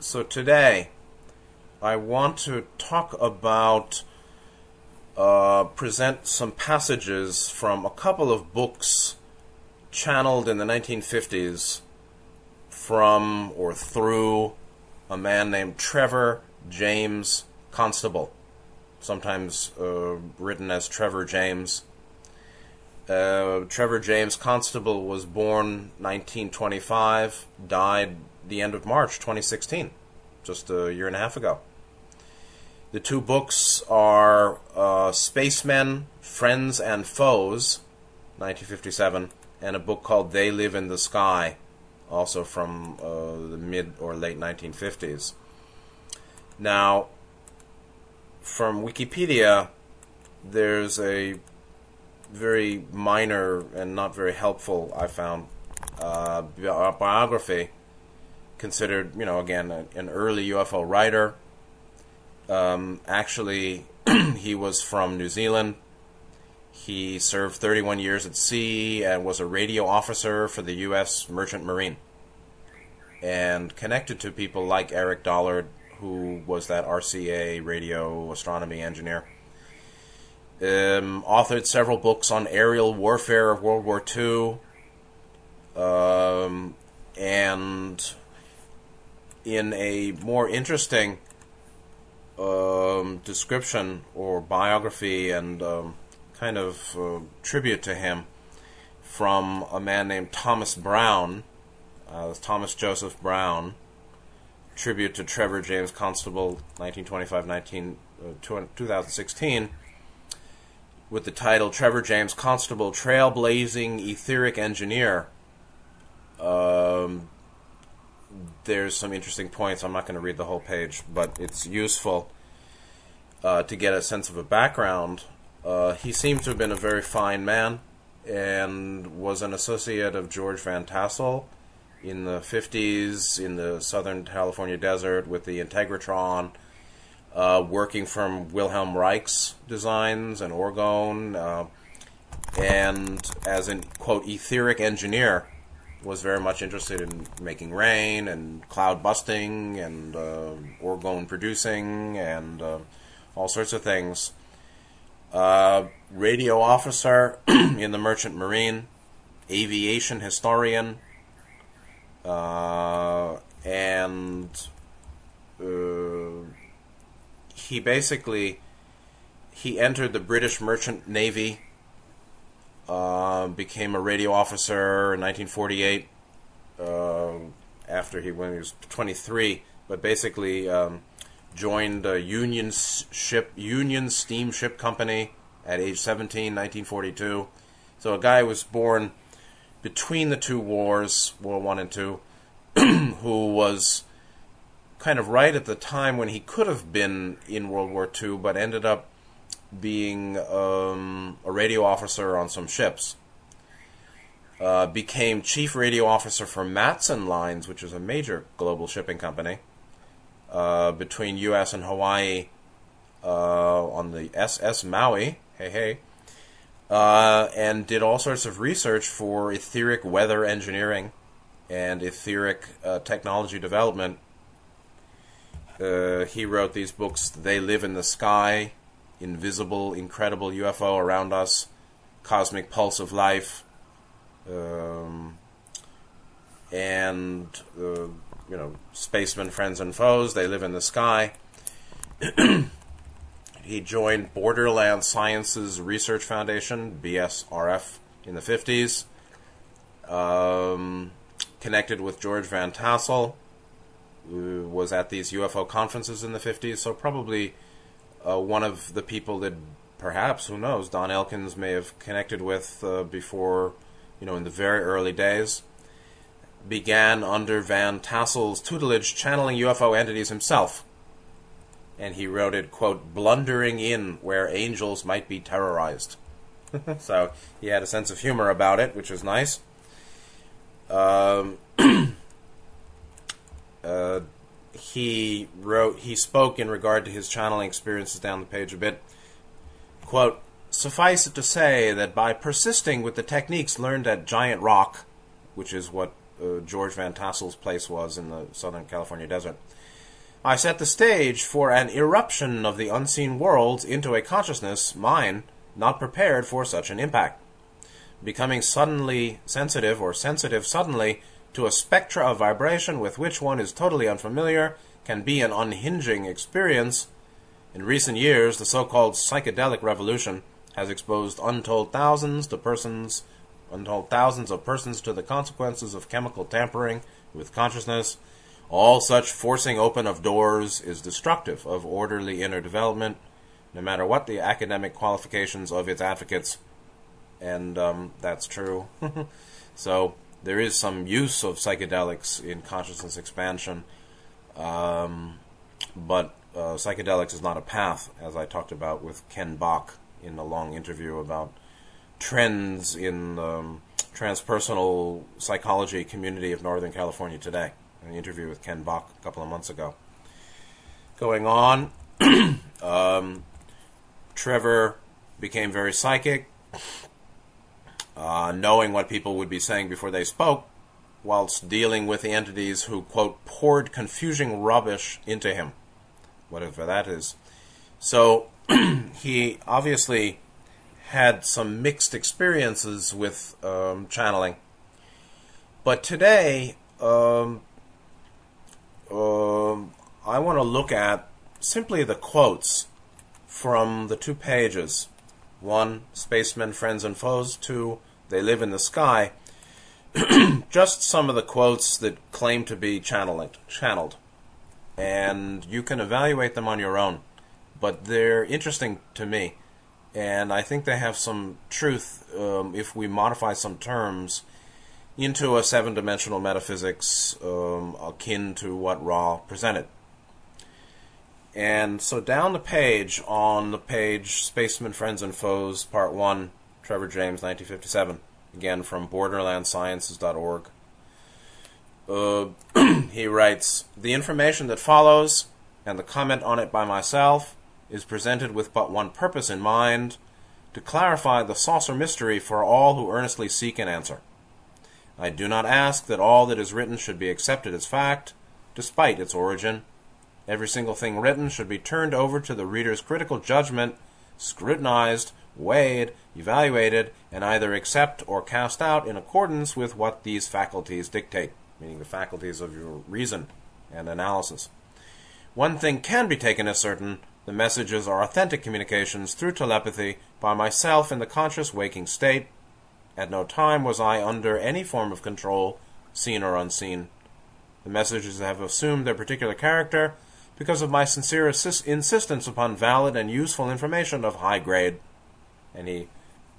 So today, I want to talk about, uh, present some passages from a couple of books channeled in the 1950s from or through a man named Trevor James Constable, sometimes uh, written as Trevor James. Uh, Trevor James Constable was born 1925, died the end of March 2016, just a year and a half ago. The two books are uh, Spacemen, Friends and Foes, 1957, and a book called They Live in the Sky, also from uh, the mid or late 1950s. Now, from Wikipedia, there's a very minor and not very helpful, I found, uh, bi- biography considered, you know, again, a, an early UFO writer. Um, actually, he was from New Zealand. He served 31 years at sea and was a radio officer for the U.S. Merchant Marine. And connected to people like Eric Dollard, who was that RCA radio astronomy engineer. Um, authored several books on aerial warfare of World War II. Um, and in a more interesting um, description or biography and um, kind of uh, tribute to him from a man named Thomas Brown, uh, Thomas Joseph Brown, tribute to Trevor James Constable, 1925 19, uh, 2016, with the title Trevor James Constable, Trailblazing Etheric Engineer. Um, there's some interesting points. I'm not going to read the whole page, but it's useful uh, to get a sense of a background. Uh, he seemed to have been a very fine man and was an associate of George Van Tassel in the 50s in the Southern California desert with the Integratron, uh, working from Wilhelm Reich's designs and Orgone, uh, and as an quote etheric engineer was very much interested in making rain and cloud busting and uh, orgone producing and uh, all sorts of things. Uh, radio officer in the Merchant Marine, aviation historian, uh, and uh, he basically he entered the British Merchant Navy uh, became a radio officer in 1948 uh, after he when he was 23, but basically um, joined a Union ship Union Steamship Company at age 17, 1942. So a guy was born between the two wars, World One and Two, who was kind of right at the time when he could have been in World War II, but ended up being um, a radio officer on some ships. Uh, became chief radio officer for Matson Lines, which is a major global shipping company uh, between U.S. and Hawaii uh, on the SS Maui. Hey, hey. Uh, and did all sorts of research for etheric weather engineering and etheric uh, technology development. Uh, he wrote these books, They Live in the Sky, invisible, incredible UFO around us, cosmic pulse of life, um, and uh, you know, spacemen, friends and foes. They live in the sky. he joined Borderland Sciences Research Foundation (BSRF) in the fifties. Um, connected with George Van Tassel, was at these UFO conferences in the fifties. So probably uh, one of the people that perhaps, who knows, Don Elkins may have connected with uh, before, you know, in the very early days. Began under Van Tassel's tutelage channeling UFO entities himself. And he wrote it, quote, blundering in where angels might be terrorized. so he had a sense of humor about it, which was nice. Um, uh, he wrote, he spoke in regard to his channeling experiences down the page a bit. Quote, Suffice it to say that by persisting with the techniques learned at Giant Rock, which is what uh, George Van Tassel's place was in the Southern California desert. I set the stage for an eruption of the unseen worlds into a consciousness, mine, not prepared for such an impact. Becoming suddenly sensitive or sensitive suddenly to a spectra of vibration with which one is totally unfamiliar can be an unhinging experience. In recent years, the so called psychedelic revolution has exposed untold thousands to persons untold thousands of persons to the consequences of chemical tampering with consciousness. All such forcing open of doors is destructive of orderly inner development, no matter what the academic qualifications of its advocates. And um, that's true. so there is some use of psychedelics in consciousness expansion, um, but uh, psychedelics is not a path, as I talked about with Ken Bach in a long interview about trends in um, transpersonal psychology community of Northern California today. An interview with Ken Bach a couple of months ago. Going on, um, Trevor became very psychic, uh, knowing what people would be saying before they spoke, whilst dealing with the entities who, quote, poured confusing rubbish into him, whatever that is. So he obviously had some mixed experiences with um, channeling. But today, um, um, I want to look at simply the quotes from the two pages. One, Spacemen, Friends, and Foes. Two, They Live in the Sky. Just some of the quotes that claim to be channeled, channeled. And you can evaluate them on your own. But they're interesting to me and I think they have some truth um, if we modify some terms into a seven dimensional metaphysics um, akin to what Ra presented. And so down the page, on the page Spacemen, Friends, and Foes, Part 1, Trevor James, 1957, again from borderlandsciences.org. Uh, he writes The information that follows, and the comment on it by myself, is presented with but one purpose in mind to clarify the saucer mystery for all who earnestly seek an answer. I do not ask that all that is written should be accepted as fact, despite its origin. Every single thing written should be turned over to the reader's critical judgment, scrutinized, weighed, evaluated, and either accept or cast out in accordance with what these faculties dictate, meaning the faculties of your reason and analysis. One thing can be taken as certain the messages are authentic communications through telepathy by myself in the conscious waking state. At no time was I under any form of control, seen or unseen. The messages have assumed their particular character because of my sincere assist- insistence upon valid and useful information of high grade. And he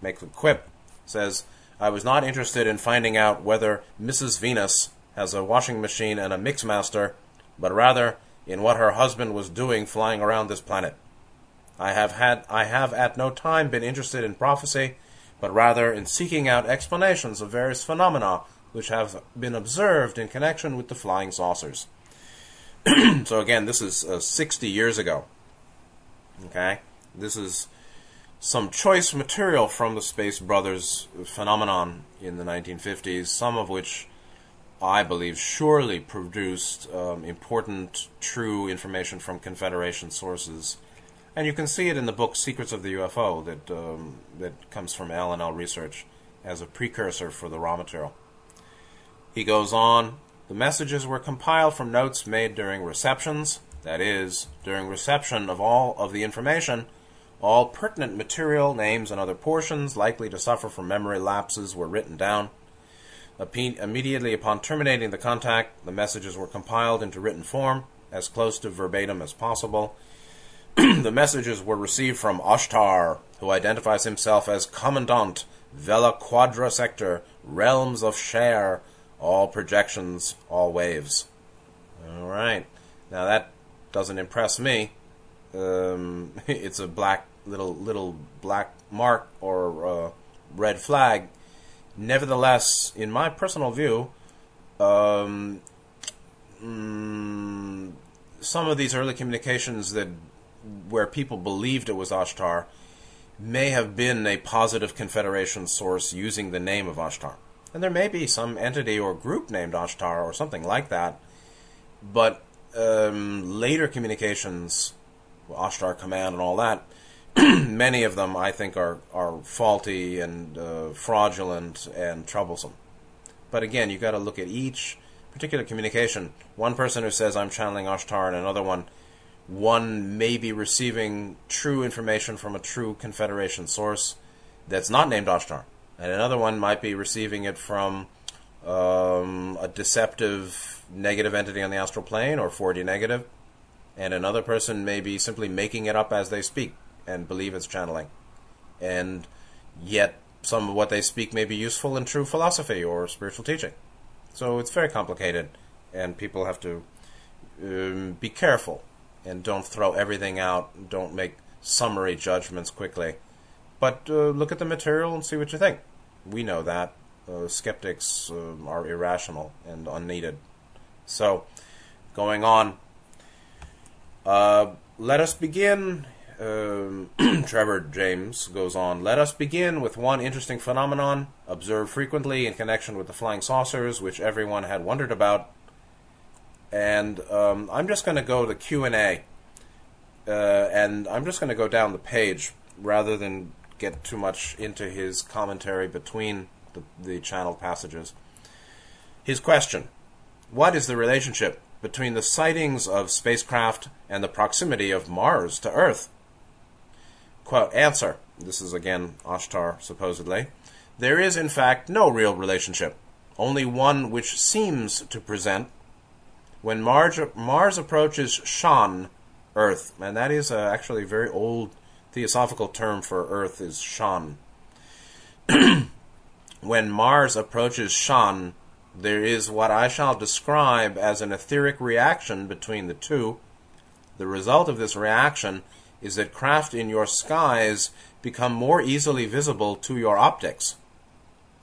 makes a quip, says, I was not interested in finding out whether Mrs. Venus has a washing machine and a mixmaster, but rather in what her husband was doing flying around this planet. I have had I have at no time been interested in prophecy, but rather in seeking out explanations of various phenomena which have been observed in connection with the flying saucers. so again, this is uh, 60 years ago. Okay? This is some choice material from the Space Brothers phenomenon in the 1950s, some of which I believe, surely produced um, important, true information from Confederation sources. And you can see it in the book Secrets of the UFO that, um, that comes from L&L Research as a precursor for the Ra Material. He goes on, the messages were compiled from notes made during receptions, that is, during reception of all of the information, all pertinent material, names, and other portions likely to suffer from memory lapses were written down. Immediately upon terminating the contact, the messages were compiled into written form, as close to verbatim as possible. the messages were received from Ashtar, who identifies himself as Commandant, Vela Quadra Sector, Realms of Schare, all projections, all waves. All right. Now that doesn't impress me. Um, it's a black little little black mark or uh, red flag Nevertheless, in my personal view, um, mm, some of these early communications that where people believed it was Ashtar may have been a positive Confederation source using the name of Ashtar. And there may be some entity or group named Ashtar or something like that. But um, later communications, Ashtar Command and all that, many of them I think are, are faulty and uh, fraudulent and troublesome. But again, you've got to look at each particular communication. One person who says I'm channeling Ashtar and another one, one may be receiving true information from a true Confederation source that's not named Ashtar. And another one might be receiving it from um, a deceptive negative entity on the astral plane or 4D negative. And another person may be simply making it up as they speak and believe it's channeling. And yet, some of what they speak may be useful in true philosophy or spiritual teaching. So it's very complicated, and people have to um, be careful and don't throw everything out. Don't make summary judgments quickly, but uh, look at the material and see what you think. We know that uh, skeptics uh, are irrational and unneeded. So, going on, uh, let us begin. Um, Trevor James goes on. Let us begin with one interesting phenomenon observed frequently in connection with the flying saucers, which everyone had wondered about. And um, I'm just going to go to Q and A, uh, and I'm just going to go down the page rather than get too much into his commentary between the, the channel passages. His question What is the relationship between the sightings of spacecraft and the proximity of Mars to Earth? Quote, answer. This is again Ashtar, supposedly. There is, in fact, no real relationship, only one which seems to present. When Mars, Mars approaches Shan, Earth, and that is uh, actually a very old theosophical term for Earth is Shan. when Mars approaches Shan, there is what I shall describe as an etheric reaction between the two. The result of this reaction is that craft in your skies become more easily visible to your optics.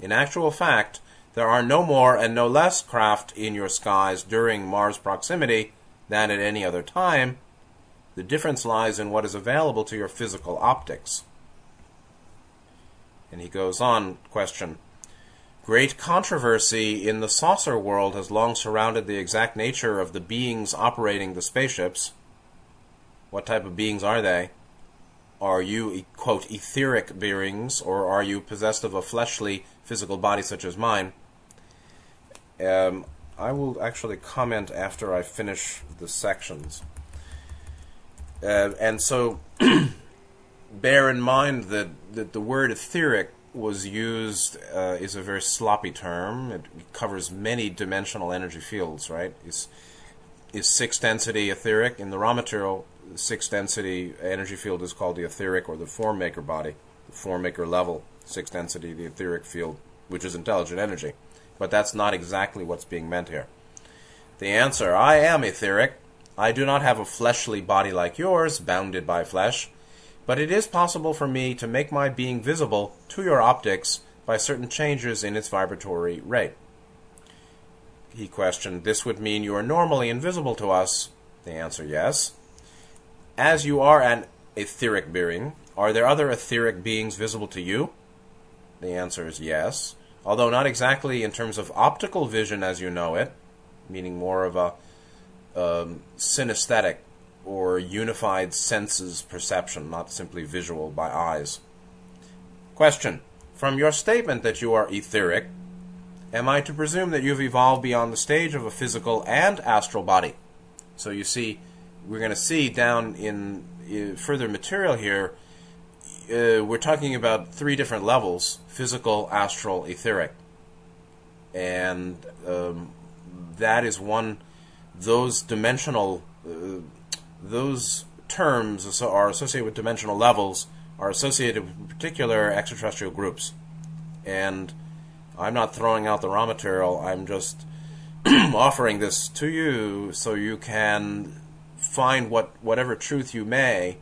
In actual fact, there are no more and no less craft in your skies during Mars proximity than at any other time. The difference lies in what is available to your physical optics. And he goes on, question. Great controversy in the saucer world has long surrounded the exact nature of the beings operating the spaceships. What type of beings are they? Are you, quote, etheric beings, or are you possessed of a fleshly physical body such as mine? Um, I will actually comment after I finish the sections. Uh, and so, bear in mind that, that the word etheric was used uh, is a very sloppy term. It covers many dimensional energy fields, right? Is is six density etheric in the Ra Material? Six density energy field is called the etheric or the form maker body, the form maker level. Six density, the etheric field, which is intelligent energy. But that's not exactly what's being meant here. The answer I am etheric. I do not have a fleshly body like yours, bounded by flesh but it is possible for me to make my being visible to your optics by certain changes in its vibratory rate. He questioned, This would mean you are normally invisible to us? The answer, yes. As you are an etheric being, are there other etheric beings visible to you? The answer is yes, although not exactly in terms of optical vision as you know it, meaning more of a um, synesthetic or unified senses perception, not simply visual by eyes. Question. From your statement that you are etheric, am I to presume that you've evolved beyond the stage of a physical and astral body? So you see, we're going to see down in uh, further material here, uh, we're talking about three different levels physical, astral, etheric. And um, that is one, those dimensional uh, those terms are associated with dimensional levels are associated with particular extraterrestrial groups. And I'm not throwing out the Ra Material, I'm just offering this to you so you can find what whatever truth you may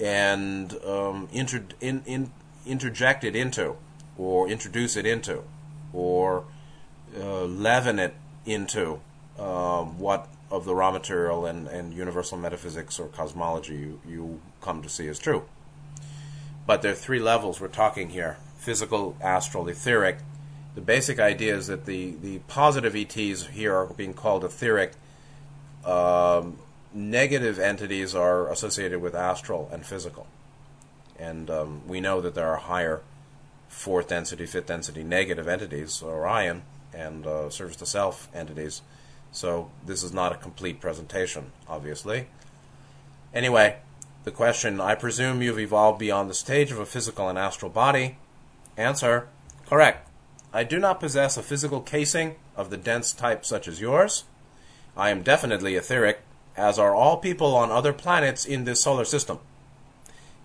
and um, inter, in, in, interject it into, or introduce it into, or uh, leaven it into uh, what of the Ra Material and, and universal metaphysics or cosmology you, you come to see is true. But there are three levels we're talking here physical, astral, etheric. the basic idea is that the, the positive ETs here are being called etheric. Um, negative entities are associated with astral and physical. And um, we know that there are higher fourth density, fifth density negative entities, Orion, and uh, service to self entities. So this is not a complete presentation, obviously. Anyway, the question I presume you've evolved beyond the stage of a physical and astral body. Answer Correct. I do not possess a physical casing of the dense type such as yours. I am definitely etheric, as are all people on other planets in this solar system.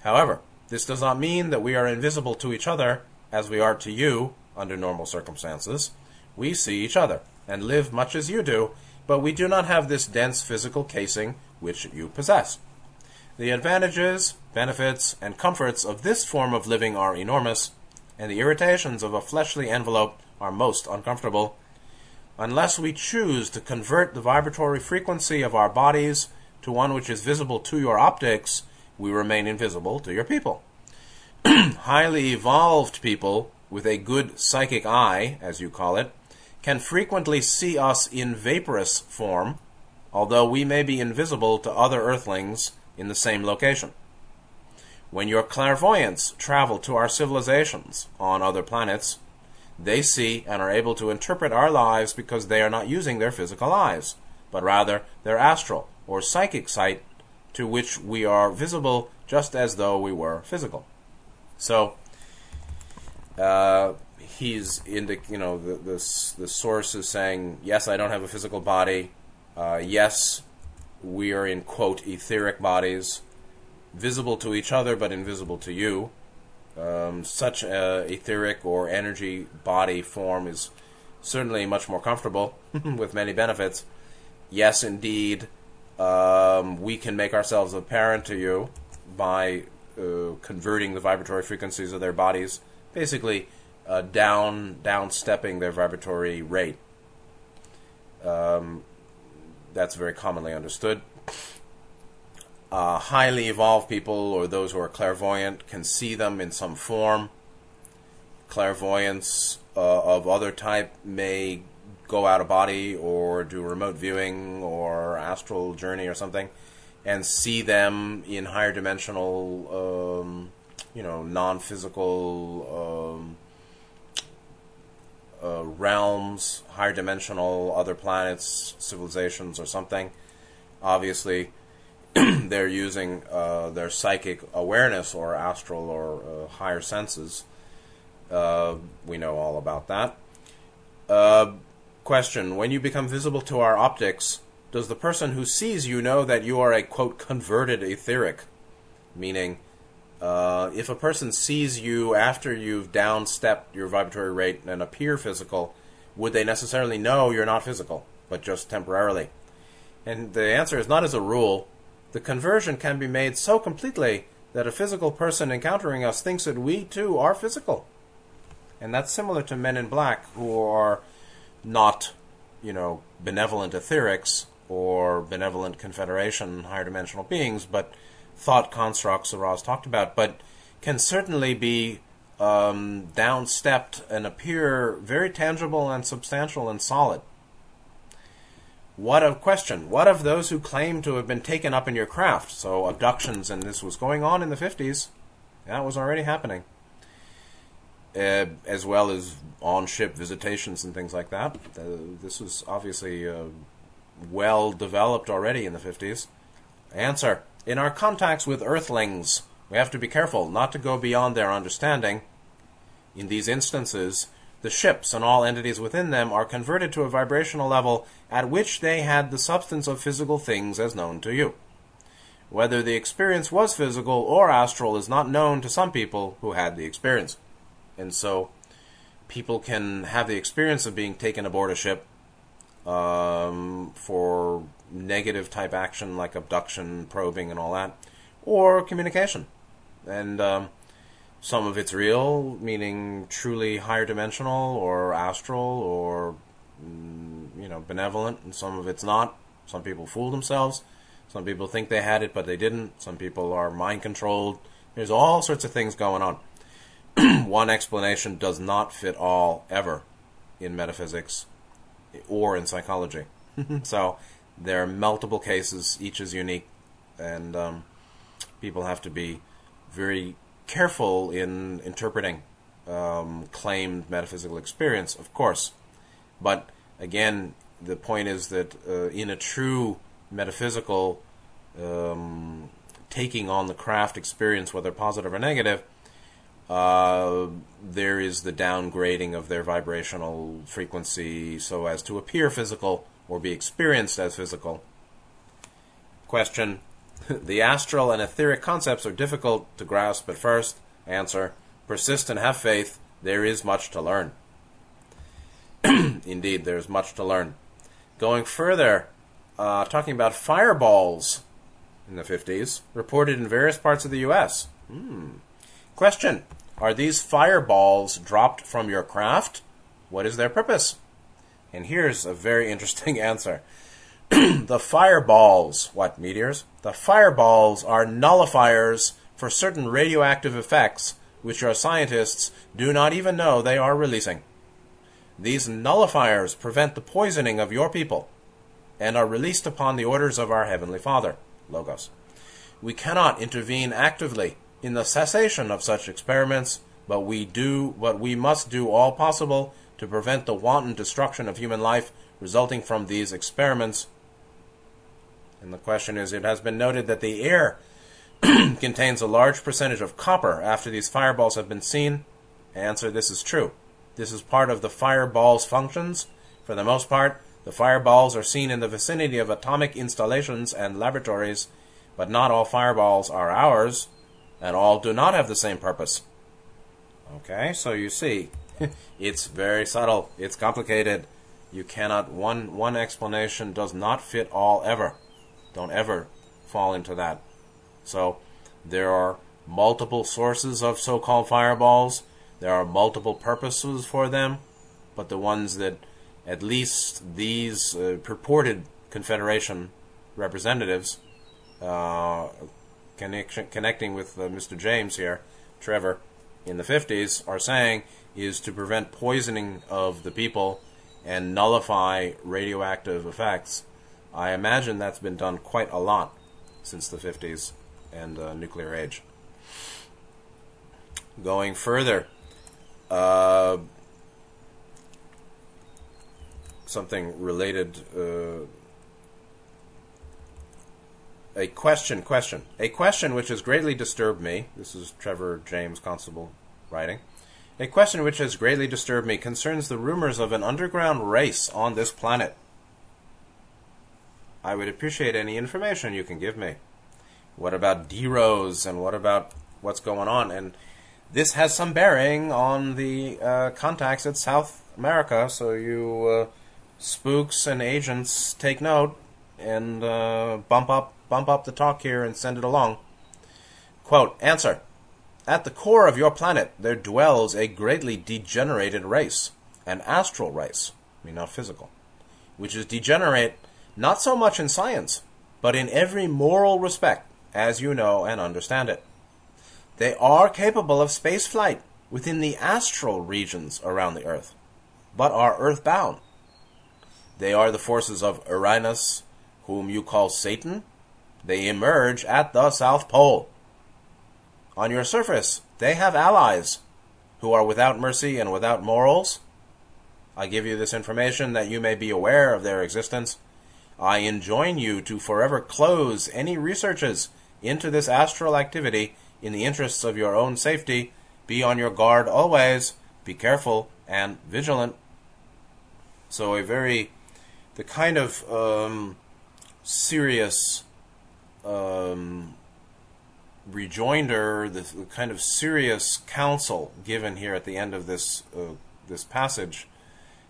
However, this does not mean that we are invisible to each other as we are to you under normal circumstances. We see each other and live much as you do, but we do not have this dense physical casing which you possess. The advantages, benefits, and comforts of this form of living are enormous, and the irritations of a fleshly envelope are most uncomfortable. Unless we choose to convert the vibratory frequency of our bodies to one which is visible to your optics, we remain invisible to your people. Highly evolved people with a good psychic eye, as you call it, can frequently see us in vaporous form, although we may be invisible to other earthlings in the same location. When your clairvoyants travel to our civilizations on other planets, they see and are able to interpret our lives because they are not using their physical eyes, but rather their astral or psychic sight to which we are visible just as though we were physical. So, uh, he's in the you know the, the the source is saying yes, I don't have a physical body. Uh, yes, we are in quote etheric bodies visible to each other but invisible to you. Um, such a etheric or energy body form is certainly much more comfortable with many benefits. Yes, indeed, um, we can make ourselves apparent to you by uh, converting the vibratory frequencies of their bodies, basically uh, down down stepping their vibratory rate. Um, that's very commonly understood uh, highly evolved people or those who are clairvoyant can see them in some form. Clairvoyance uh, of other type may go out of body or do remote viewing or astral journey or something and see them in higher dimensional, um, you know, non physical um, uh, realms, higher dimensional, other planets, civilizations, or something. Obviously, they're using uh, their psychic awareness or astral or uh, higher senses. Uh, we know all about that. Uh, question When you become visible to our optics, does the person who sees you know that you are a quote converted etheric? Meaning, uh, if a person sees you after you've downstepped your vibratory rate and appear physical, would they necessarily know you're not physical, but just temporarily? And the answer is not as a rule the conversion can be made so completely that a physical person encountering us thinks that we too are physical. And that's similar to men in black who are not, you know, benevolent etherics or benevolent confederation higher dimensional beings, but thought constructs Roz talked about, but can certainly be um, downstepped and appear very tangible and substantial and solid. What of question? What of those who claim to have been taken up in your craft? So abductions, and this was going on in the fifties. That was already happening, uh, as well as on-ship visitations and things like that. Uh, this was obviously uh, well developed already in the fifties. Answer: In our contacts with Earthlings, we have to be careful not to go beyond their understanding. In these instances, the ships and all entities within them are converted to a vibrational level at which they had the substance of physical things as known to you. Whether the experience was physical or astral is not known to some people who had the experience. And so people can have the experience of being taken aboard a ship um, for negative type action like abduction, probing, and all that, or communication. And um, some of it's real, meaning truly higher dimensional or astral or mm, you know benevolent, and some of it's not. Some people fool themselves. Some people think they had it, but they didn't. Some people are mind controlled. There's all sorts of things going on. One explanation does not fit all ever. in metaphysics or in psychology. so there are multiple cases, each is unique, and um, people have to be very careful in interpreting um, claimed metaphysical experience, of course. But again, the point is that uh, in a true metaphysical um, taking on the craft experience, whether positive or negative, uh, there is the downgrading of their vibrational frequency so as to appear physical or be experienced as physical. Question The astral and etheric concepts are difficult to grasp at first. Answer Persist and have faith. There is much to learn. Indeed, there's much to learn. Going further, uh, talking about fireballs in the 50s, reported in various parts of the U.S. Hmm. Question Are these fireballs dropped from your craft? What is their purpose? And here's a very interesting answer. the fireballs, what, meteors? The fireballs are nullifiers for certain radioactive effects which our scientists do not even know they are releasing. These nullifiers prevent the poisoning of your people and are released upon the orders of our Heavenly Father, Logos. We cannot intervene actively in the cessation of such experiments, but we do but we must do all possible to prevent the wanton destruction of human life resulting from these experiments. And the question is it has been noted that the air contains a large percentage of copper after these fireballs have been seen. Answer this is true. This is part of the fireball's functions. For the most part, the fireballs are seen in the vicinity of atomic installations and laboratories, but not all fireballs are ours, and all do not have the same purpose. Okay, so you see, it's very subtle. It's complicated. You cannot one one explanation does not fit all ever. Don't ever fall into that. So there are multiple sources of so-called fireballs. There are multiple purposes for them, but the ones that at least these uh, purported Confederation representatives uh, connection, connecting with uh, Mr. James here, Trevor, in the 50s, are saying is to prevent poisoning of the people and nullify radioactive effects. I imagine that's been done quite a lot since the 50s and uh, nuclear age. Going further, uh, something related. Uh, a question, question, a question which has greatly disturbed me. This is Trevor James Constable writing. A question which has greatly disturbed me concerns the rumors of an underground race on this planet. I would appreciate any information you can give me. What about Deros and what about what's going on? And this has some bearing on the uh, contacts at South America, so you uh, spooks and agents take note and uh, bump up bump up the talk here and send it along. Quote, answer. At the core of your planet, there dwells a greatly degenerated race, an astral race, I mean, not physical, which is degenerate not so much in science, but in every moral respect, as you know and understand it. They are capable of space flight within the astral regions around the Earth, but are earthbound. They are the forces of Uranus, whom you call Satan. They emerge at the South Pole. On your surface, they have allies who are without mercy and without morals. I give you this information that you may be aware of their existence. I enjoin you to forever close any researches into this astral activity in the interests of your own safety. Be on your guard always. Be careful and vigilant. So, a very, the kind of um, serious um, rejoinder, the, the, kind of serious counsel given here at the end of this uh, this passage,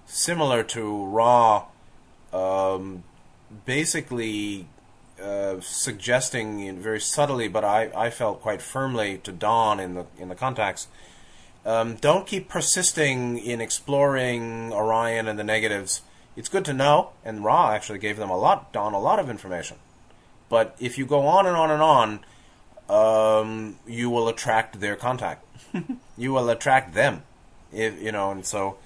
similar to Ra, um, basically uh, suggesting very subtly, but I, I felt quite firmly to Don in the in the contacts. Um, don't keep persisting in exploring Orion and the negatives. It's good to know, and Ra actually gave them a lot, Don, a lot of information. But if you go on and on and on, um, you will attract their contact. you will attract them, if you know. And so,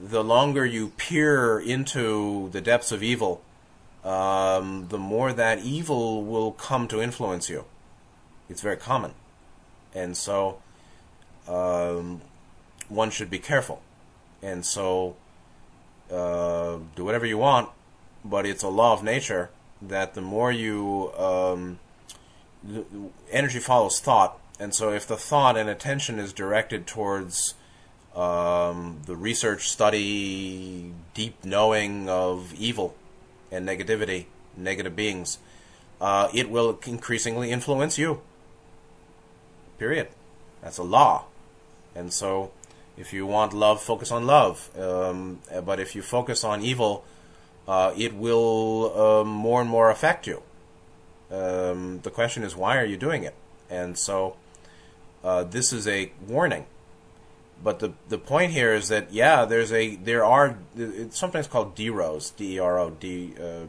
the longer you peer into the depths of evil, um, the more that evil will come to influence you. It's very common. And so um, one should be careful. And so uh, do whatever you want, but it's a law of nature that the more you. Um, energy follows thought. And so if the thought and attention is directed towards um, the research, study, deep knowing of evil and negativity, negative beings, uh, it will increasingly influence you. Period. That's a law. And so, if you want love, focus on love. Um, but if you focus on evil, uh, it will um, more and more affect you. Um, the question is, why are you doing it? And so, uh, this is a warning but the the point here is that yeah, there's a there are it's sometimes called deros, d e r o d uh,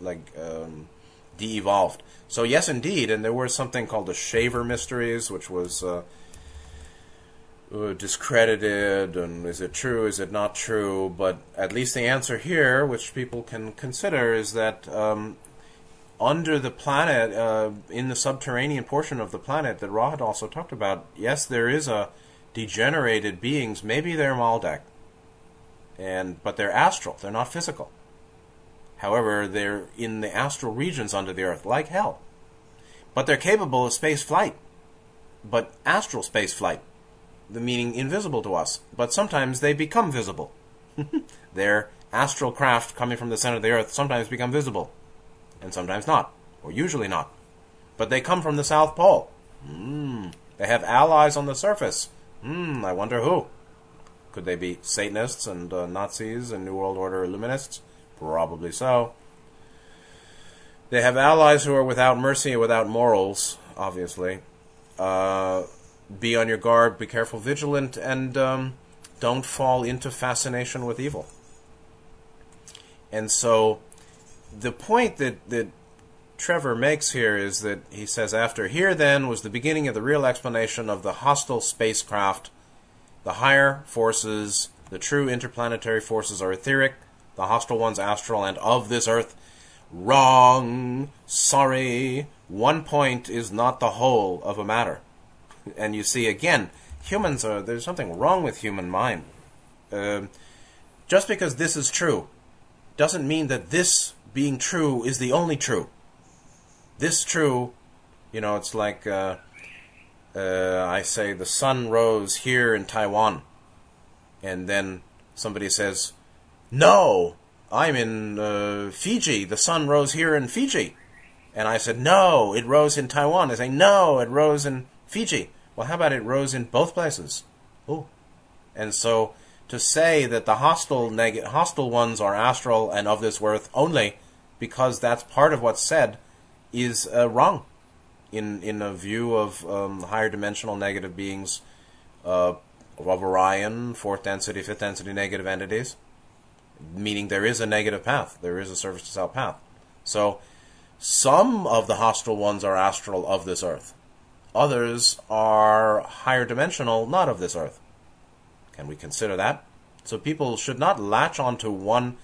like um, de-evolved. So yes, indeed, and there was something called the Shaver Mysteries, which was uh, discredited. And is it true? Is it not true? But at least the answer here, which people can consider, is that um, under the planet, uh, in the subterranean portion of the planet that Ra had also talked about, yes, there is a degenerated beings, maybe they're Maldek, and but they're astral. They're not physical. However, they're in the astral regions under the earth, like hell. But they're capable of space flight. But astral space flight, the meaning invisible to us. But sometimes they become visible. their astral craft coming from the center of the earth sometimes become visible, and sometimes not, or usually not. But they come from the South Pole. Mm. They have allies on the surface Hmm, I wonder who. Could they be Satanists and uh, Nazis and New World Order Illuminists? Probably so. They have allies who are without mercy and without morals, obviously. Uh, be on your guard, be careful, vigilant, and um, don't fall into fascination with evil. And so, the point that, that Trevor makes here is that he says, after here then was the beginning of the real explanation of the hostile spacecraft. The higher forces, the true interplanetary forces, are etheric, the hostile ones astral, and of this earth. Wrong! Sorry! One point is not the whole of a matter. And you see, again, humans are, there's something wrong with human mind. Uh, just because this is true doesn't mean that this being true is the only true this true, you know, it's like uh, uh, I say the sun rose here in Taiwan, and then somebody says, "No, I'm in uh, Fiji. The sun rose here in Fiji," and I said, "No, it rose in Taiwan." They say, "No, it rose in Fiji." Well, how about it rose in both places? Oh, and so to say that the hostile neg- hostile ones are astral and of this worth only because that's part of what's said is uh, wrong in in a view of um, higher dimensional negative beings uh, of Orion, fourth density, fifth density negative entities, meaning there is a negative path, there is a service to self path. So some of the hostile ones are astral of this earth. Others are higher dimensional, not of this earth. Can we consider that? So people should not latch onto one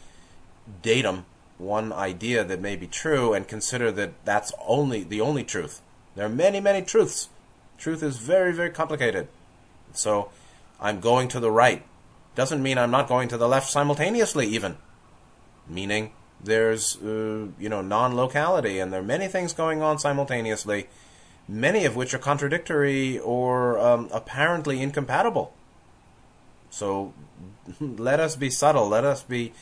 datum one idea that may be true and consider that that's only the only truth. There are many, many truths. Truth is very, very complicated. So I'm going to the right. Doesn't mean I'm not going to the left simultaneously, even. Meaning there's, uh, you know, non locality, and there are many things going on simultaneously, many of which are contradictory or um, apparently incompatible. So let us be subtle, let us be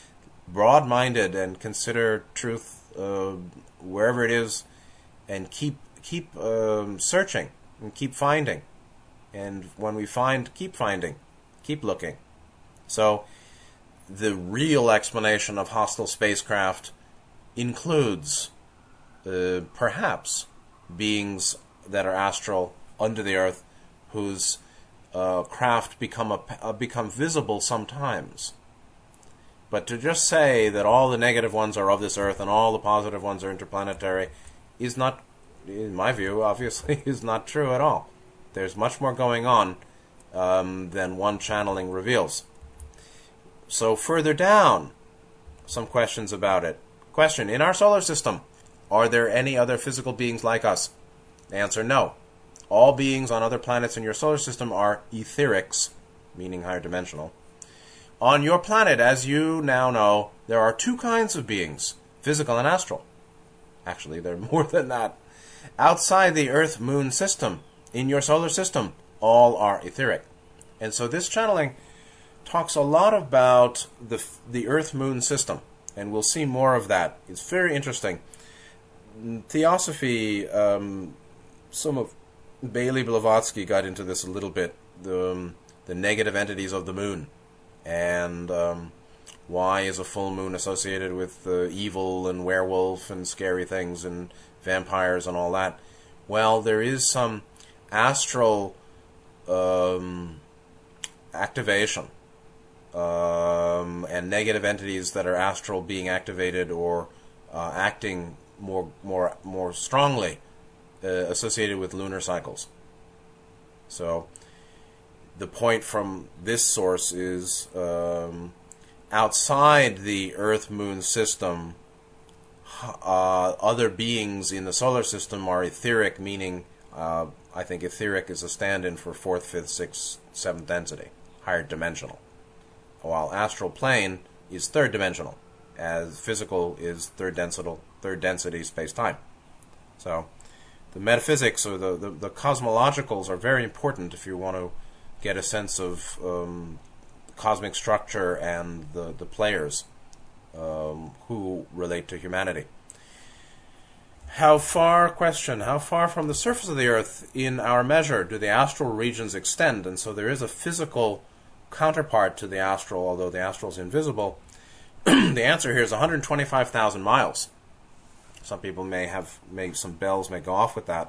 broad minded and consider truth uh, wherever it is, and keep keep um, searching and keep finding, and when we find, keep finding, keep looking. So, the real explanation of hostile spacecraft includes uh, perhaps beings that are astral under the earth whose uh, craft become a, become visible sometimes but to just say that all the negative ones are of this earth and all the positive ones are interplanetary is not, in my view, obviously, is not true at all. There's much more going on um, than one channeling reveals. So further down, some questions about it. Question In our solar system, are there any other physical beings like us? Answer No. All beings on other planets in your solar system are etherics, meaning higher dimensional. On your planet, as you now know, there are two kinds of beings physical and astral. Actually, there are more than that. Outside the Earth Moon system, in your solar system, all are etheric. And so this channeling talks a lot about the, the Earth Moon system, and we'll see more of that. It's very interesting. Theosophy, um, some of Bailey Blavatsky got into this a little bit. The, um, the negative entities of the moon, and um, why is a full moon associated with uh, evil and werewolf and scary things and vampires and all that? Well, there is some astral um, activation um, and negative entities that are astral being activated or uh, acting more more more strongly uh, associated with lunar cycles. So the point from this source is um, outside the Earth Moon system, uh, other beings in the solar system are etheric, meaning uh, I think etheric is a stand in for fourth, fifth, sixth, seventh density, higher dimensional. While astral plane is third dimensional, as physical is third density, third density space time. So the metaphysics or the, the, the cosmologicals are very important if you want to get a sense of um, cosmic structure and the, the players um, who relate to humanity. How far, question, how far from the surface of the Earth in our measure do the astral regions extend? And so there is a physical counterpart to the astral, although the astral is invisible. the answer here is 125,000 miles. Some people may have, may some bells may go off with that.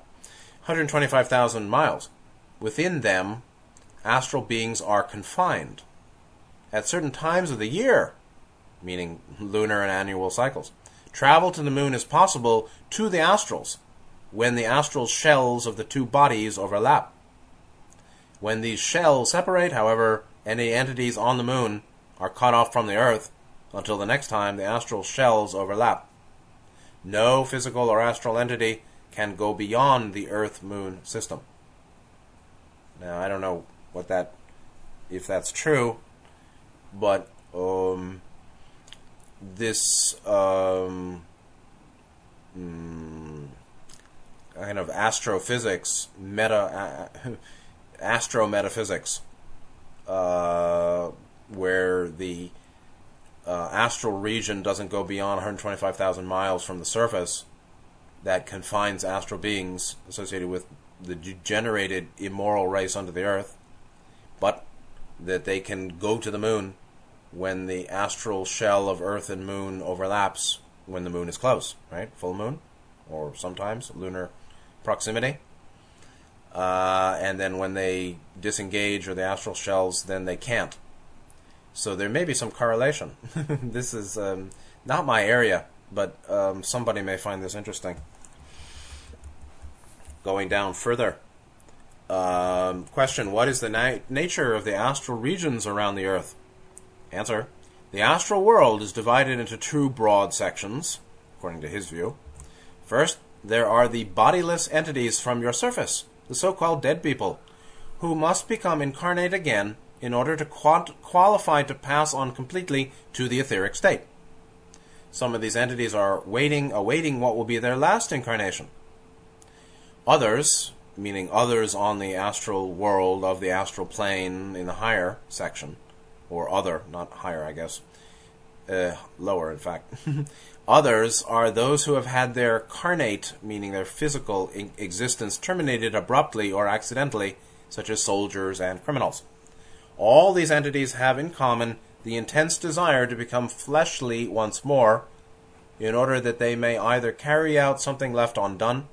125,000 miles. Within them, astral beings are confined at certain times of the year, meaning lunar and annual cycles. Travel to the moon is possible to the astrals when the astral shells of the two bodies overlap. When these shells separate, however, any entities on the moon are cut off from the earth until the next time the astral shells overlap. No physical or astral entity can go beyond the earth moon system. Now, I don't know what that if that's true, but um, this um, mm, kind of astrophysics, meta, uh, astro metaphysics, uh, where the uh, astral region doesn't go beyond 125,000 miles from the surface, that confines astral beings associated with the degenerated immoral race under the earth but that they can go to the moon when the astral shell of Earth and moon overlaps when the moon is close, right? Full moon, or sometimes lunar proximity. Uh, and then when they disengage or the astral shells, then they can't. So there may be some correlation. this is um, not my area, but um, somebody may find this interesting. Going down further. Um, question What is the na- nature of the astral regions around the Earth? Answer The astral world is divided into two broad sections, according to his view. First, there are the bodiless entities from your surface, the so called dead people, who must become incarnate again in order to quant- qualify to pass on completely to the etheric state. Some of these entities are waiting, awaiting what will be their last incarnation. Others, meaning others on the astral world of the astral plane in the higher section, or other, not higher, I guess, uh, lower, in fact. others are those who have had their carnate, meaning their physical existence, terminated abruptly or accidentally, such as soldiers and criminals. All these entities have in common the intense desire to become fleshly once more, in order that they may either carry out something left undone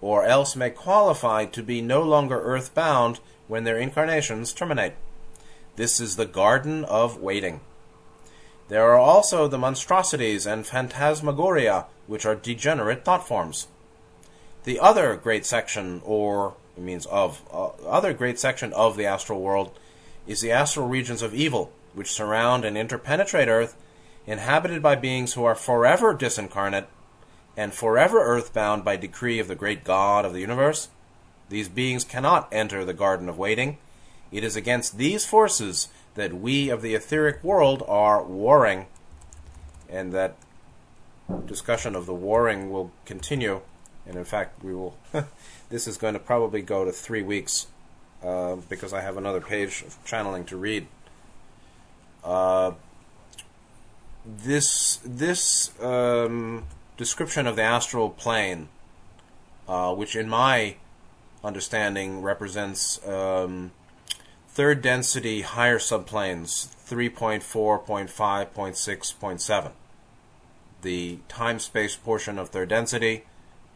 or else may qualify to be no longer earthbound when their incarnations terminate. This is the garden of waiting. There are also the monstrosities and phantasmagoria, which are degenerate thought forms. The other great section, or it means of uh, other great section of the astral world, is the astral regions of evil, which surround and interpenetrate Earth, inhabited by beings who are forever disincarnate and forever earthbound by decree of the great God of the universe. These beings cannot enter the Garden of Waiting. It is against these forces that we of the etheric world are warring, and that discussion of the warring will continue. And in fact, we will. this is going to probably go to three weeks uh, because I have another page of channeling to read. Uh, this this um, description of the astral plane, uh, which in my understanding represents um, third density higher subplanes 3.4, 0.5, 0.6, 0.7. The time space portion of third density,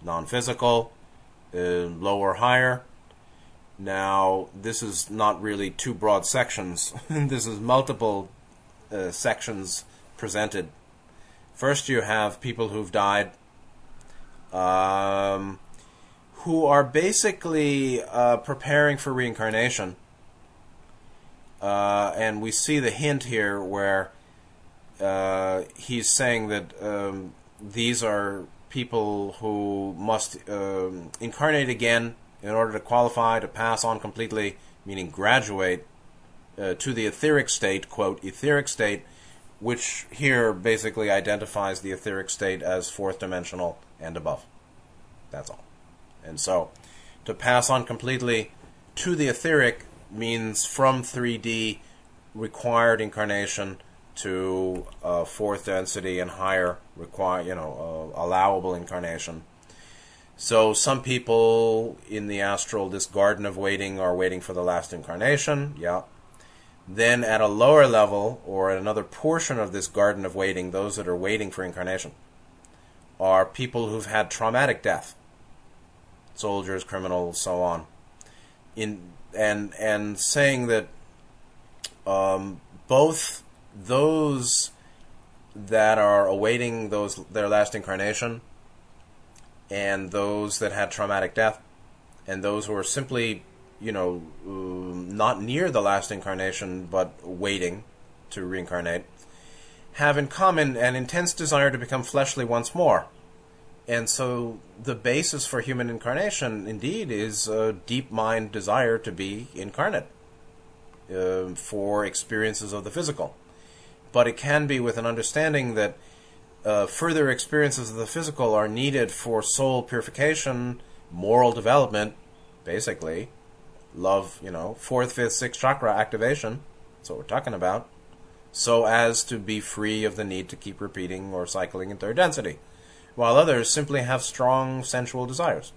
non physical, uh, lower, higher. Now, this is not really two broad sections, this is multiple uh, sections presented. First, you have people who've died. Um, who are basically uh, preparing for reincarnation. Uh, and we see the hint here where uh, he's saying that um, these are people who must um, incarnate again in order to qualify to pass on completely, meaning graduate uh, to the etheric state, quote, etheric state, which here basically identifies the etheric state as fourth dimensional and above. That's all. And so, to pass on completely to the etheric means from 3D required incarnation to uh, fourth density and higher require you know uh, allowable incarnation. So some people in the astral, this garden of waiting, are waiting for the last incarnation. Yeah. Then at a lower level or at another portion of this garden of waiting, those that are waiting for incarnation are people who've had traumatic death soldiers, criminals, so on. In and and saying that um, both those that are awaiting those their last incarnation and those that had traumatic death and those who are simply you know um, not near the last incarnation but waiting to reincarnate have in common an intense desire to become fleshly once more and so the basis for human incarnation, indeed, is a deep mind desire to be incarnate uh, for experiences of the physical. But it can be with an understanding that uh, further experiences of the physical are needed for soul purification, moral development, basically. Love, you know, fourth, fifth, sixth chakra activation. That's what we're talking about. So as to be free of the need to keep repeating or cycling in third density while others simply have strong sensual desires.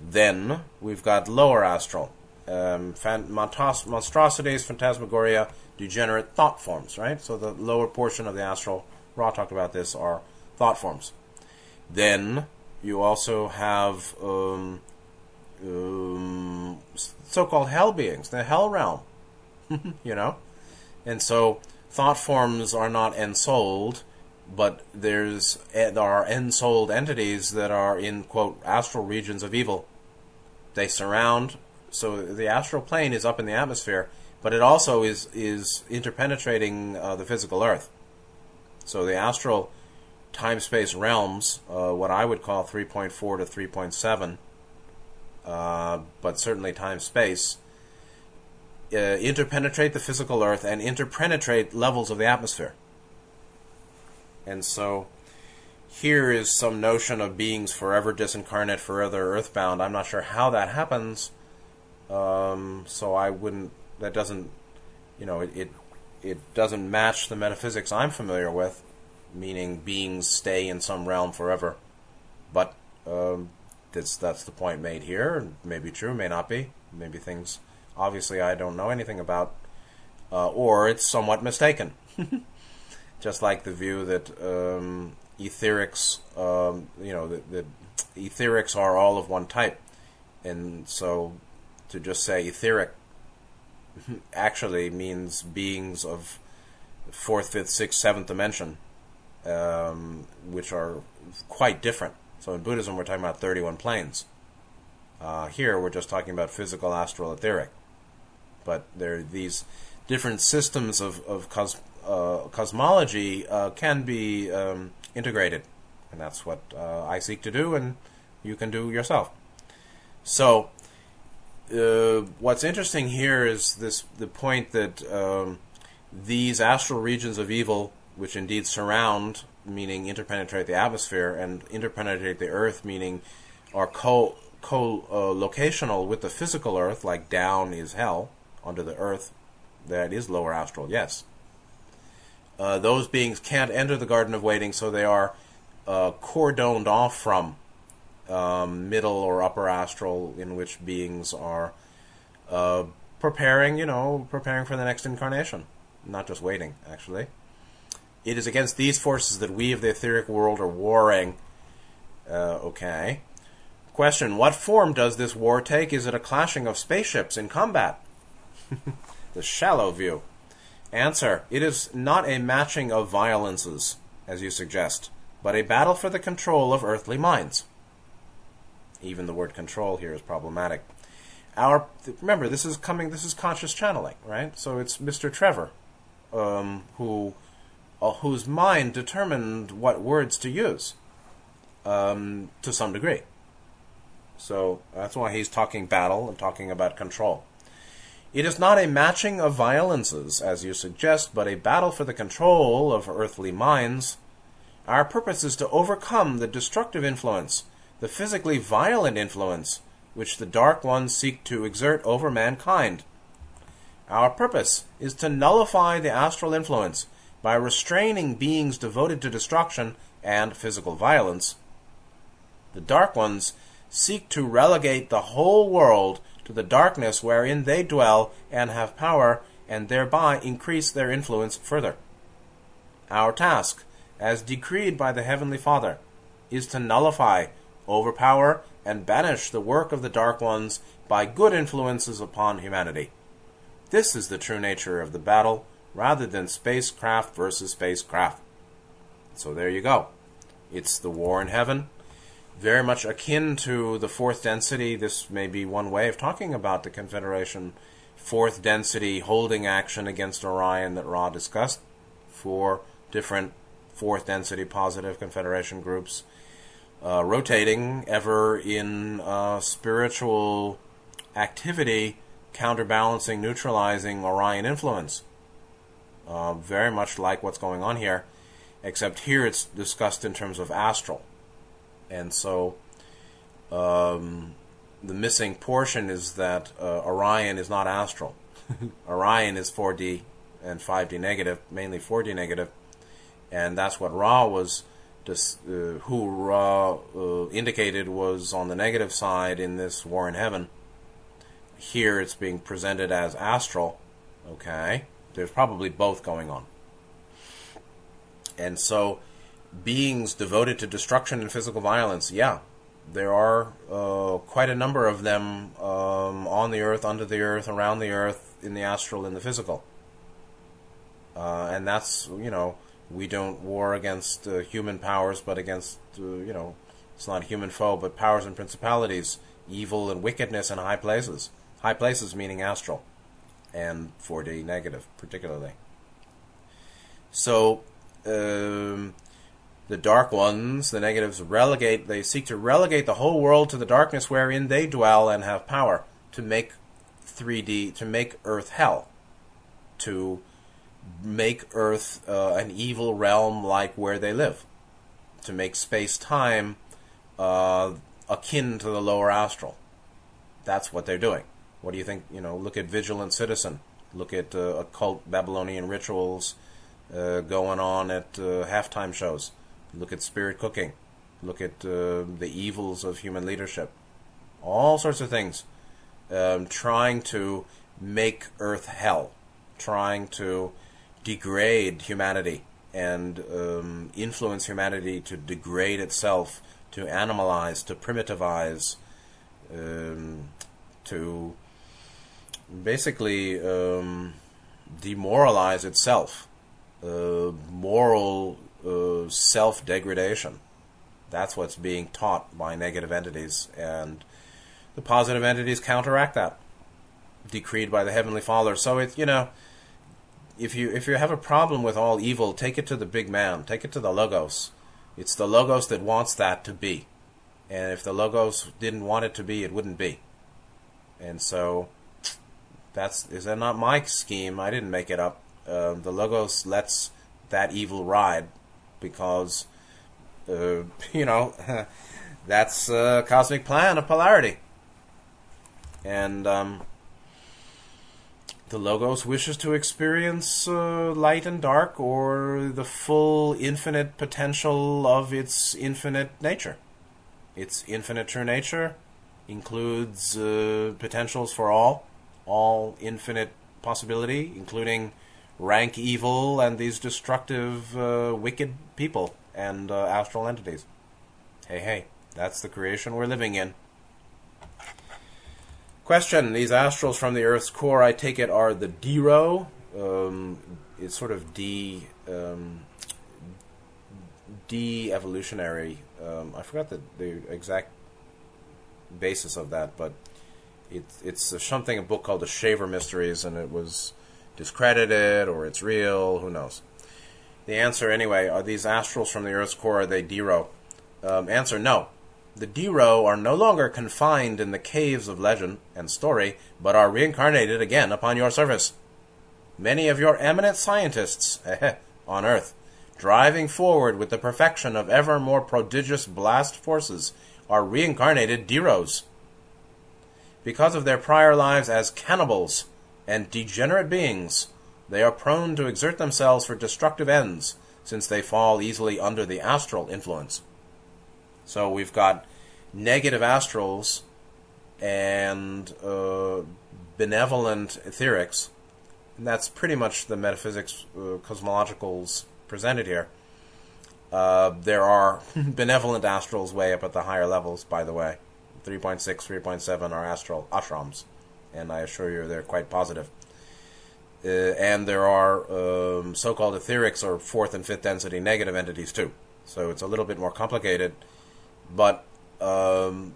Then we've got lower astral, um, monstrosities, phantasmagoria, degenerate thought forms, right? So the lower portion of the astral, Ra talked about this, are thought forms. Then you also have um, um, so-called hell beings, the hell realm, you know, and so thought forms are not ensouled but there's eh, there are ensouled entities that are in quote astral regions of evil. They surround so the astral plane is up in the atmosphere, but it also is is interpenetrating uh, the physical earth. So the astral time space realms, uh, what I would call 3.4 to 3.7, uh, but certainly time space, uh, interpenetrate the physical earth and interpenetrate levels of the atmosphere. And so here is some notion of beings forever disincarnate, forever earthbound. I'm not sure how that happens. Um, so I wouldn't. That doesn't. You know, it, it it doesn't match the metaphysics I'm familiar with, meaning beings stay in some realm forever. But um, that's that's the point made here. Maybe true, may not be. Maybe things obviously I don't know anything about, uh, or it's somewhat mistaken. just like the view that um, etherics, um, you know, that, that etherics are all of one type, and so to just say etheric actually means beings of fourth, fifth, sixth, seventh dimension, um, which are quite different. So in Buddhism, we're talking about 31 planes. Uh, here, we're just talking about physical, astral, etheric. But there are these different systems of, of cos, uh, cosmology uh, can be um, integrated. And that's what uh, I seek to do, and you can do yourself. So, uh, what's interesting here is this the point that um, these astral regions of evil, which indeed surround, meaning interpenetrate the atmosphere, and interpenetrate the earth, meaning are co co locational with the physical earth, like down is hell under the earth, that is lower astral, yes. Uh, those beings can't enter the Garden of Waiting, so they are uh, cordoned off from um, middle or upper astral, in which beings are uh, preparing, you know, preparing for the next incarnation, not just waiting, actually. It is against these forces that we of the etheric world are warring. Uh, okay. Question What form does this war take? Is it a clashing of spaceships in combat? the shallow view. Answer It is not a matching of violences, as you suggest, but a battle for the control of earthly minds. Even the word control here is problematic. Our remember this is coming. This is conscious channeling, right? So it's Mr. Trevor, um, who uh, whose mind determined what words to use, um, to some degree. So that's why he's talking battle and talking about control. It is not a matching of violences, as you suggest, but a battle for the control of earthly minds. Our purpose is to overcome the destructive influence, the physically violent influence, which the Dark Ones seek to exert over mankind. Our purpose is to nullify the astral influence by restraining beings devoted to destruction and physical violence. The Dark Ones seek to relegate the whole world to the darkness wherein they dwell and have power, and thereby increase their influence further. Our task, as decreed by the Heavenly Father, is to nullify, overpower, and banish the work of the Dark Ones by good influences upon humanity. This is the true nature of the battle, rather than spacecraft versus spacecraft. So there you go. It's the war in heaven very much akin to the fourth density. This may be one way of talking about the Confederation fourth density holding action against Orion that Ra discussed. Four different fourth density positive Confederation groups uh, rotating ever in uh, spiritual activity, counterbalancing, neutralizing Orion influence. Uh, very much like what's going on here, except here it's discussed in terms of astral and so um, the missing portion is that uh, Orion is not astral. Orion is 4D and 5D negative, mainly 4D negative, and that's what Ra was. Uh, who Ra uh, indicated was on the negative side in this War in Heaven. Here it's being presented as astral. Okay, there's probably both going on, and so beings devoted to destruction and physical violence, yeah, there are uh, quite a number of them um, on the earth, under the earth, around the earth, in the astral, in the physical. Uh, and that's, you know, we don't war against uh, human powers, but against, uh, you know, it's not human foe, but powers and principalities, evil and wickedness in high places. High places meaning astral, and 4D negative, particularly. So, um, the dark ones, the negatives, relegate, they seek to relegate the whole world to the darkness wherein they dwell and have power to make 3D, to make Earth hell, to make Earth uh, an evil realm like where they live, to make space time uh, akin to the lower astral. That's what they're doing. What do you think? You know, look at Vigilant Citizen, look at uh, occult Babylonian rituals uh, going on at uh, halftime shows Look at spirit cooking. Look at uh, the evils of human leadership. All sorts of things. Um, trying to make Earth hell. Trying to degrade humanity and um, influence humanity to degrade itself, to animalize, to primitivize, um, to basically um, demoralize itself. Uh, moral uh, self degradation. That's what's being taught by negative entities, and the positive entities counteract that, decreed by the Heavenly Father. So it's you know, if you if you have a problem with all evil, take it to the big man. Take it to the logos. It's the logos that wants that to be, and if the logos didn't want it to be, it wouldn't be. And so, that's is that not my scheme? I didn't make it up. Uh, the logos lets that evil ride because, uh, you know, that's a cosmic plan of polarity. And um, the Logos wishes to experience uh, light and dark or the full infinite potential of its infinite nature. Its infinite true nature includes uh, potentials for all, all infinite possibility, including rank evil and these destructive, uh, wicked people and uh, astral entities. Hey, hey, that's the creation we're living in. Question: These astrals from the Earth's core, I take it, are the Dero. Um, it's sort of de um, de-evolutionary. Um, I forgot the, the exact basis of that, but it, it's something a book called The Shaver Mysteries, and it was discredited or it's real. Who knows? The answer, anyway, are these astrals from the Earth's core? Are they Dero? Um, answer: No. The Dero are no longer confined in the caves of legend and story, but are reincarnated again upon your surface. Many of your eminent scientists on Earth, driving forward with the perfection of ever more prodigious blast forces, are reincarnated Deros. Because of their prior lives as cannibals and degenerate beings, they are prone to exert themselves for destructive ends, since they fall easily under the astral influence. So we've got negative astrals and uh, benevolent etherics. And that's pretty much the metaphysics uh, cosmologicals presented here. Uh, there are benevolent astrals way up at the higher levels, by the way. 3.6, 3.7 are astral ashrams, and I assure you they're quite positive. Uh, and there are um, so called etherics or fourth and fifth density negative entities too. So it's a little bit more complicated but um,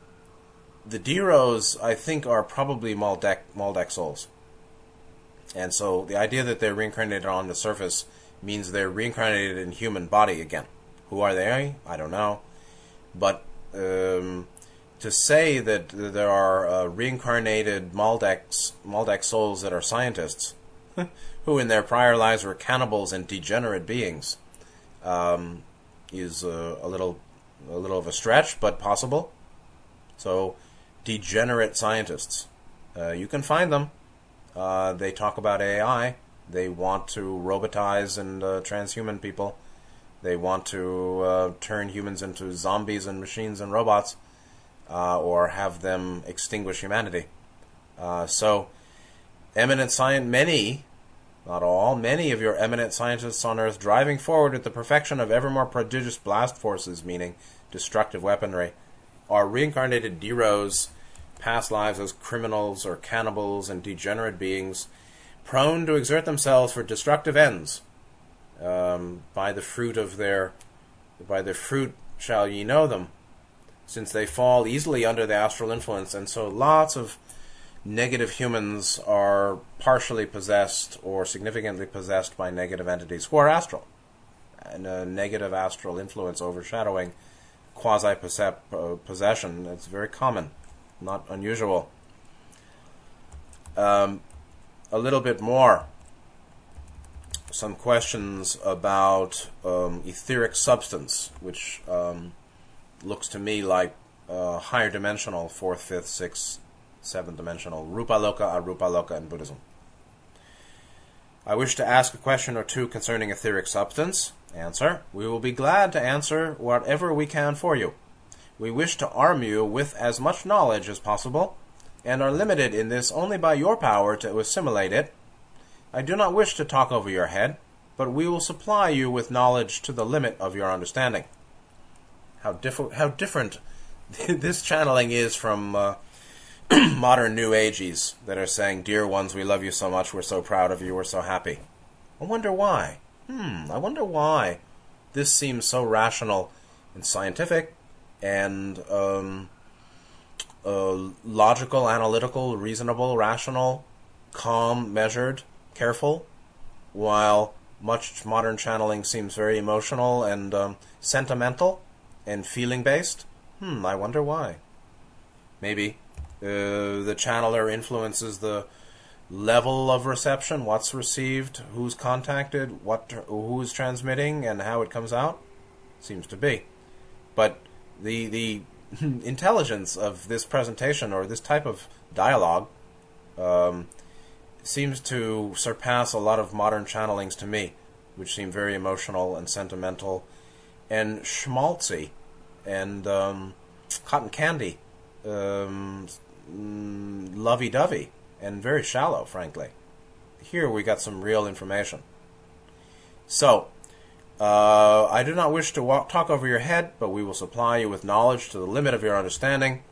the Deros, I think, are probably Maldek, Maldek souls. And so the idea that they're reincarnated on the surface means they're reincarnated in human body again. Who are they? I don't know. But um, to say that there are uh, reincarnated Maldek souls that are scientists, who in their prior lives were cannibals and degenerate beings, um, is uh, a little a little of a stretch, but possible. So, degenerate scientists. Uh, you can find them. Uh, they talk about AI. They want to robotize and uh, transhuman people. They want to uh, turn humans into zombies and machines and robots, uh, or have them extinguish humanity. Uh, so, eminent science, many, not all, many of your eminent scientists on Earth driving forward with the perfection of ever more prodigious blast forces, meaning destructive weaponry, are reincarnated Deros, past lives as criminals or cannibals and degenerate beings, prone to exert themselves for destructive ends. Um, by the fruit of their, by the fruit shall ye know them, since they fall easily under the astral influence, and so lots of negative humans are partially possessed or significantly possessed by negative entities who are astral, and a negative astral influence overshadowing quasi uh, possession. It's very common, not unusual. Um, a little bit more. Some questions about um, etheric substance, which um, looks to me like uh, higher dimensional, fourth, fifth, sixth, seventh dimensional, Rupa Loka, Arupa Loka in Buddhism. I wish to ask a question or two concerning etheric substance. Answer. We will be glad to answer whatever we can for you. We wish to arm you with as much knowledge as possible, and are limited in this only by your power to assimilate it. I do not wish to talk over your head, but we will supply you with knowledge to the limit of your understanding. How, diff- how different this channeling is from uh, modern New Ages that are saying, Dear ones, we love you so much, we're so proud of you, we're so happy. I wonder why. Hmm, I wonder why this seems so rational and scientific and um, uh, logical, analytical, reasonable, rational, calm, measured, careful. while much modern channeling seems very emotional and um, sentimental and feeling based. Hmm, I wonder why. Maybe uh, the channeler influences the level of reception, what's received, who's contacted, what who's transmitting, and how it comes out. Seems to be, but the the intelligence of this presentation or this type of dialogue um, seems to surpass a lot of modern channelings to me, which seem very emotional and sentimental and schmaltzy and um, cotton candy, um, mm, lovey dovey, and very shallow, frankly. Here we got some real information. So, uh, I do not wish to walk, talk over your head, but we will supply you with knowledge to the limit of your understanding.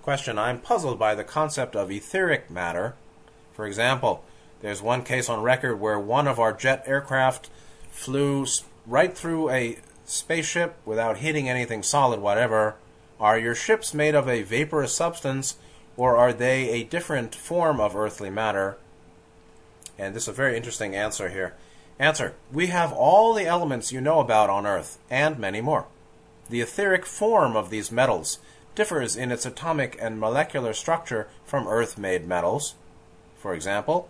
Question I'm puzzled by the concept of etheric matter. For example, there's one case on record where one of our jet aircraft flew right through a spaceship without hitting anything solid, whatever. Are your ships made of a vaporous substance, or are they a different form of earthly matter? And this is a very interesting answer here. Answer We have all the elements you know about on Earth, and many more. The etheric form of these metals differs in its atomic and molecular structure from Earth made metals. For example,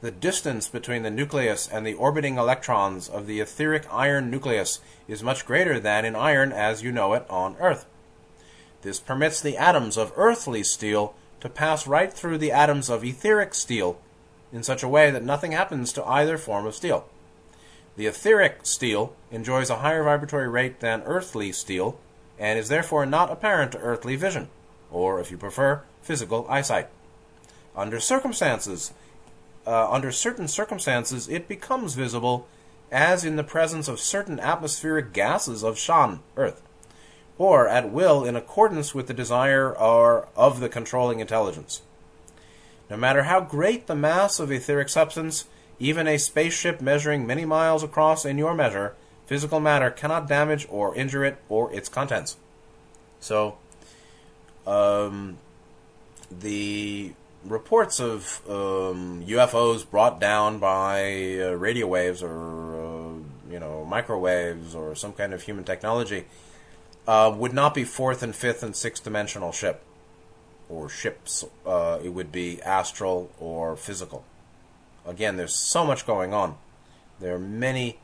the distance between the nucleus and the orbiting electrons of the etheric iron nucleus is much greater than in iron as you know it on Earth. This permits the atoms of earthly steel to pass right through the atoms of etheric steel in such a way that nothing happens to either form of steel. The etheric steel enjoys a higher vibratory rate than earthly steel and is therefore not apparent to earthly vision, or, if you prefer, physical eyesight. Under circumstances, uh, under certain circumstances, it becomes visible, as in the presence of certain atmospheric gases of Shan, Earth, or at will in accordance with the desire or of the controlling intelligence. No matter how great the mass of etheric substance, even a spaceship measuring many miles across in your measure, physical matter cannot damage or injure it or its contents. So, um, the reports of um, UFOs brought down by uh, radio waves or uh, you know microwaves or some kind of human technology uh, would not be fourth and fifth and sixth dimensional ship or ships. Uh, it would be astral or physical again, there's so much going on. There are many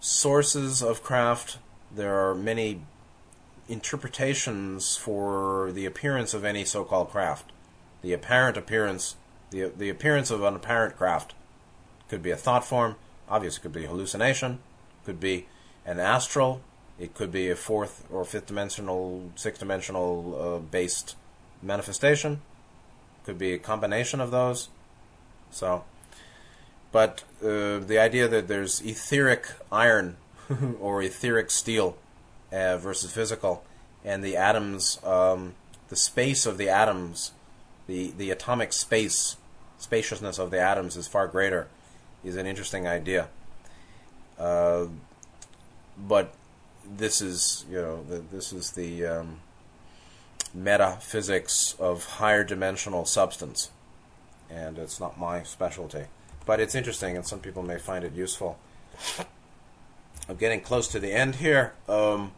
sources of craft. There are many interpretations for the appearance of any so-called craft. The apparent appearance, the the appearance of an apparent craft, could be a thought form. Obviously, could be hallucination. Could be an astral. It could be a fourth or fifth dimensional, sixth dimensional uh, based manifestation. Could be a combination of those. So but uh, the idea that there's etheric iron or etheric steel uh, versus physical, and the atoms, um, the space of the atoms, the, the atomic space, spaciousness of the atoms is far greater, is an interesting idea. Uh, but this is, you know, the, this is the um, metaphysics of higher dimensional substance, and it's not my specialty. But it's interesting, and some people may find it useful. I'm getting close to the end here. Um,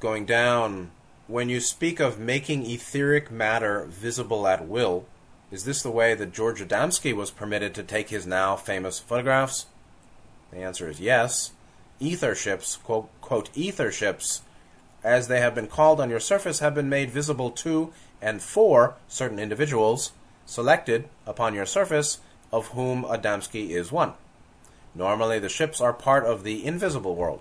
going down, when you speak of making etheric matter visible at will, is this the way that George Adamski was permitted to take his now famous photographs? The answer is yes. Ether ships, quote, quote, ether ships, as they have been called on your surface, have been made visible to and for certain individuals selected upon your surface, of whom Adamski is one. Normally, the ships are part of the invisible world.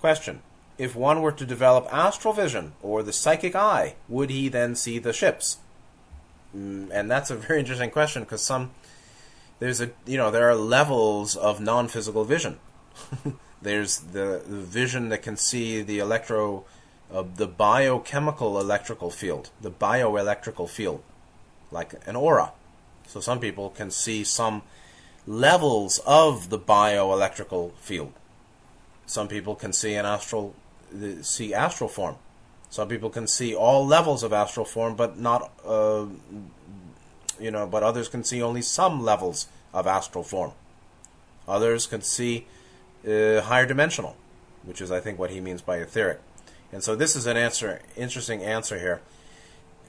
Question If one were to develop astral vision or the psychic eye, would he then see the ships? Mm, and that's a very interesting question because some there's a you know there are levels of non-physical vision. there's the, the vision that can see the electro of the biochemical electrical field, the bioelectrical field, like an aura. So some people can see some levels of the bioelectrical field. Some people can see an astral see astral form. Some people can see all levels of astral form, but not, uh, you know, but others can see only some levels of astral form. Others can see uh, higher dimensional, which is, I think, what he means by etheric. And so this is an answer, interesting answer here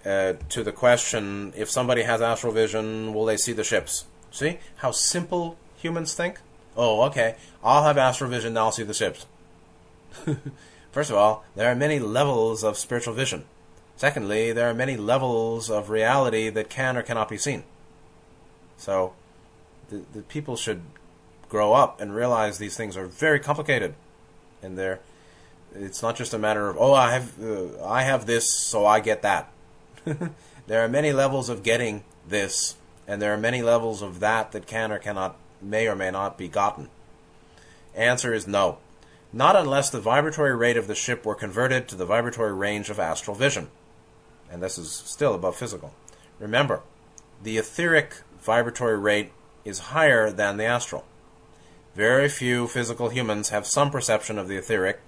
uh, to the question: If somebody has astral vision, will they see the ships? See how simple humans think. Oh, okay. I'll have astral vision, now I'll see the ships. First of all, there are many levels of spiritual vision. Secondly, there are many levels of reality that can or cannot be seen. So, the, the people should grow up and realize these things are very complicated, and they're. It's not just a matter of oh I have uh, I have this so I get that. there are many levels of getting this, and there are many levels of that that can or cannot may or may not be gotten. Answer is no. Not unless the vibratory rate of the ship were converted to the vibratory range of astral vision. And this is still above physical. Remember, the etheric vibratory rate is higher than the astral. Very few physical humans have some perception of the etheric,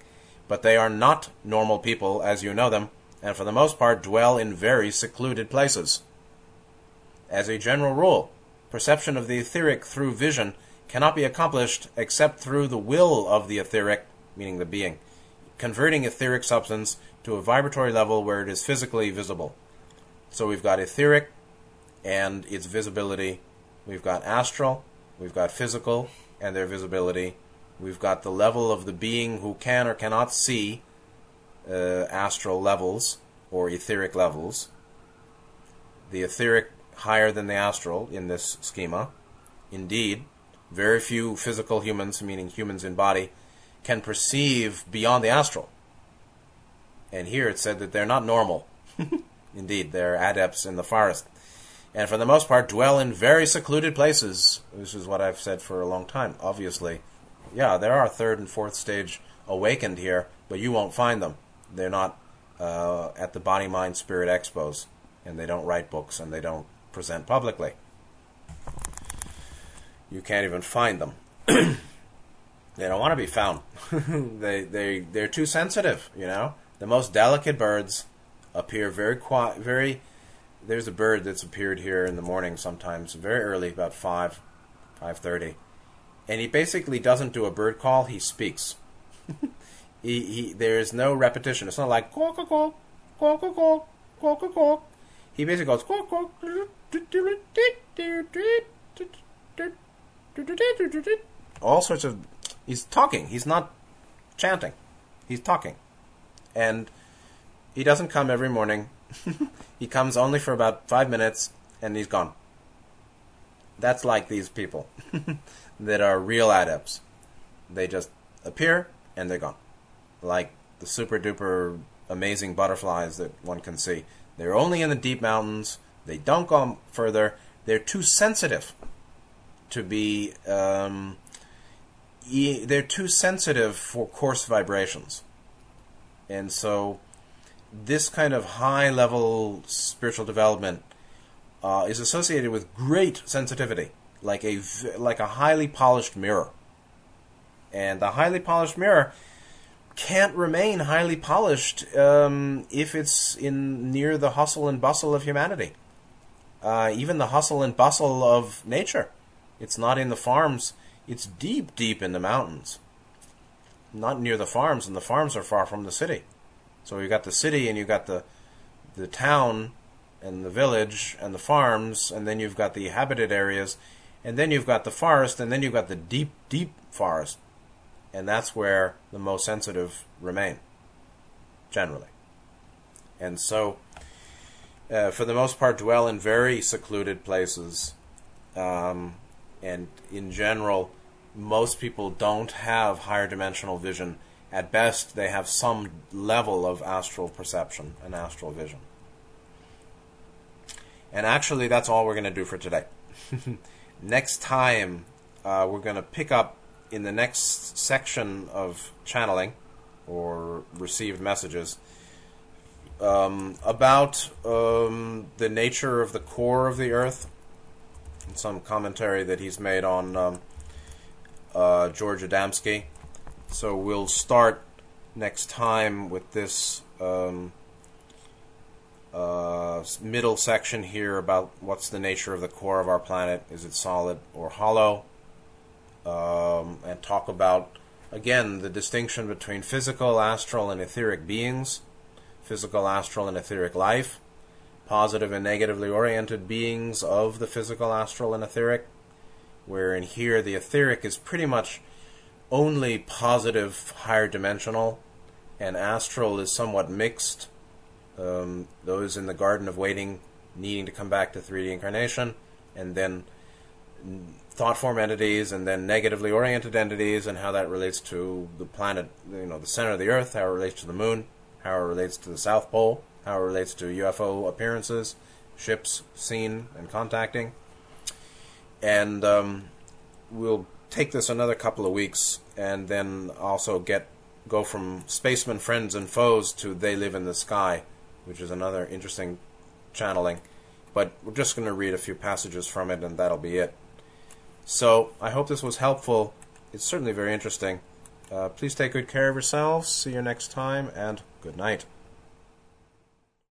but they are not normal people as you know them, and for the most part dwell in very secluded places. As a general rule, perception of the etheric through vision cannot be accomplished except through the will of the etheric, meaning the being, converting etheric substance to a vibratory level where it is physically visible. So we've got etheric and its visibility, we've got astral, we've got physical and their visibility, we've got the level of the being who can or cannot see uh, astral levels or etheric levels. The etheric higher than the astral in this schema. Indeed, very few physical humans, meaning humans in body, can perceive beyond the astral. And here it said that they're not normal. Indeed, they're adepts in the forest. And for the most part, dwell in very secluded places. This is what I've said for a long time. Obviously, yeah, there are third and fourth stage awakened here, but you won't find them. They're not uh, at the Body Mind Spirit Expos, and they don't write books, and they don't present publicly. You can't even find them. they don't want to be found. they they they're too sensitive. You know, the most delicate birds appear very quiet. Very. There's a bird that's appeared here in the morning sometimes, very early, about five, five thirty, and he basically doesn't do a bird call. He speaks. he, he there is no repetition. It's not like quack quack quack quack quack quack quack. He basically goes quack quack all sorts of. He's talking. He's not chanting. He's talking. And he doesn't come every morning. he comes only for about five minutes and he's gone. That's like these people that are real adepts. They just appear and they're gone. Like the super duper amazing butterflies that one can see. They're only in the deep mountains. They don't go further. They're too sensitive to be. Um, they're too sensitive for coarse vibrations, and so this kind of high level spiritual development uh, is associated with great sensitivity, like a like a highly polished mirror. And the highly polished mirror can't remain highly polished um, if it's in near the hustle and bustle of humanity uh, even the hustle and bustle of nature. It's not in the farms, it's deep, deep in the mountains. Not near the farms, and the farms are far from the city. So you got the city and you got the the town and the village and the farms, and then you've got the habited areas, and then you've got the forest, and then you've got the deep, deep forest. And that's where the most sensitive remain, generally. And so uh, for the most part, dwell in very secluded places. Um, and in general, most people don't have higher dimensional vision. At best, they have some level of astral perception and astral vision. And actually, that's all we're going to do for today. next time, uh, we're going to pick up in the next section of channeling or received messages um, about um, the nature of the core of the Earth. Some commentary that he's made on um, uh, George Adamski. So we'll start next time with this um, uh, middle section here about what's the nature of the core of our planet. Is it solid or hollow? Um, and talk about, again, the distinction between physical, astral, and etheric beings, physical, astral, and etheric life, positive and negatively oriented beings of the physical, astral, and etheric, where in here the etheric is pretty much only positive, higher dimensional, and astral is somewhat mixed um, those in the Garden of Waiting needing to come back to 3D incarnation, and then thought form entities, and then negatively oriented entities, and how that relates to the planet, you know, the center of the Earth, how it relates to the moon, how it relates to the South Pole, how it relates to UFO appearances, ships seen and contacting. And um, we'll take this another couple of weeks, and then also get go from spacemen, friends, and foes to they live in the sky which is another interesting channeling. But we're just going to read a few passages from it, and that'll be it. So I hope this was helpful. It's certainly very interesting. Uh, please take good care of yourselves. See you next time, and good night.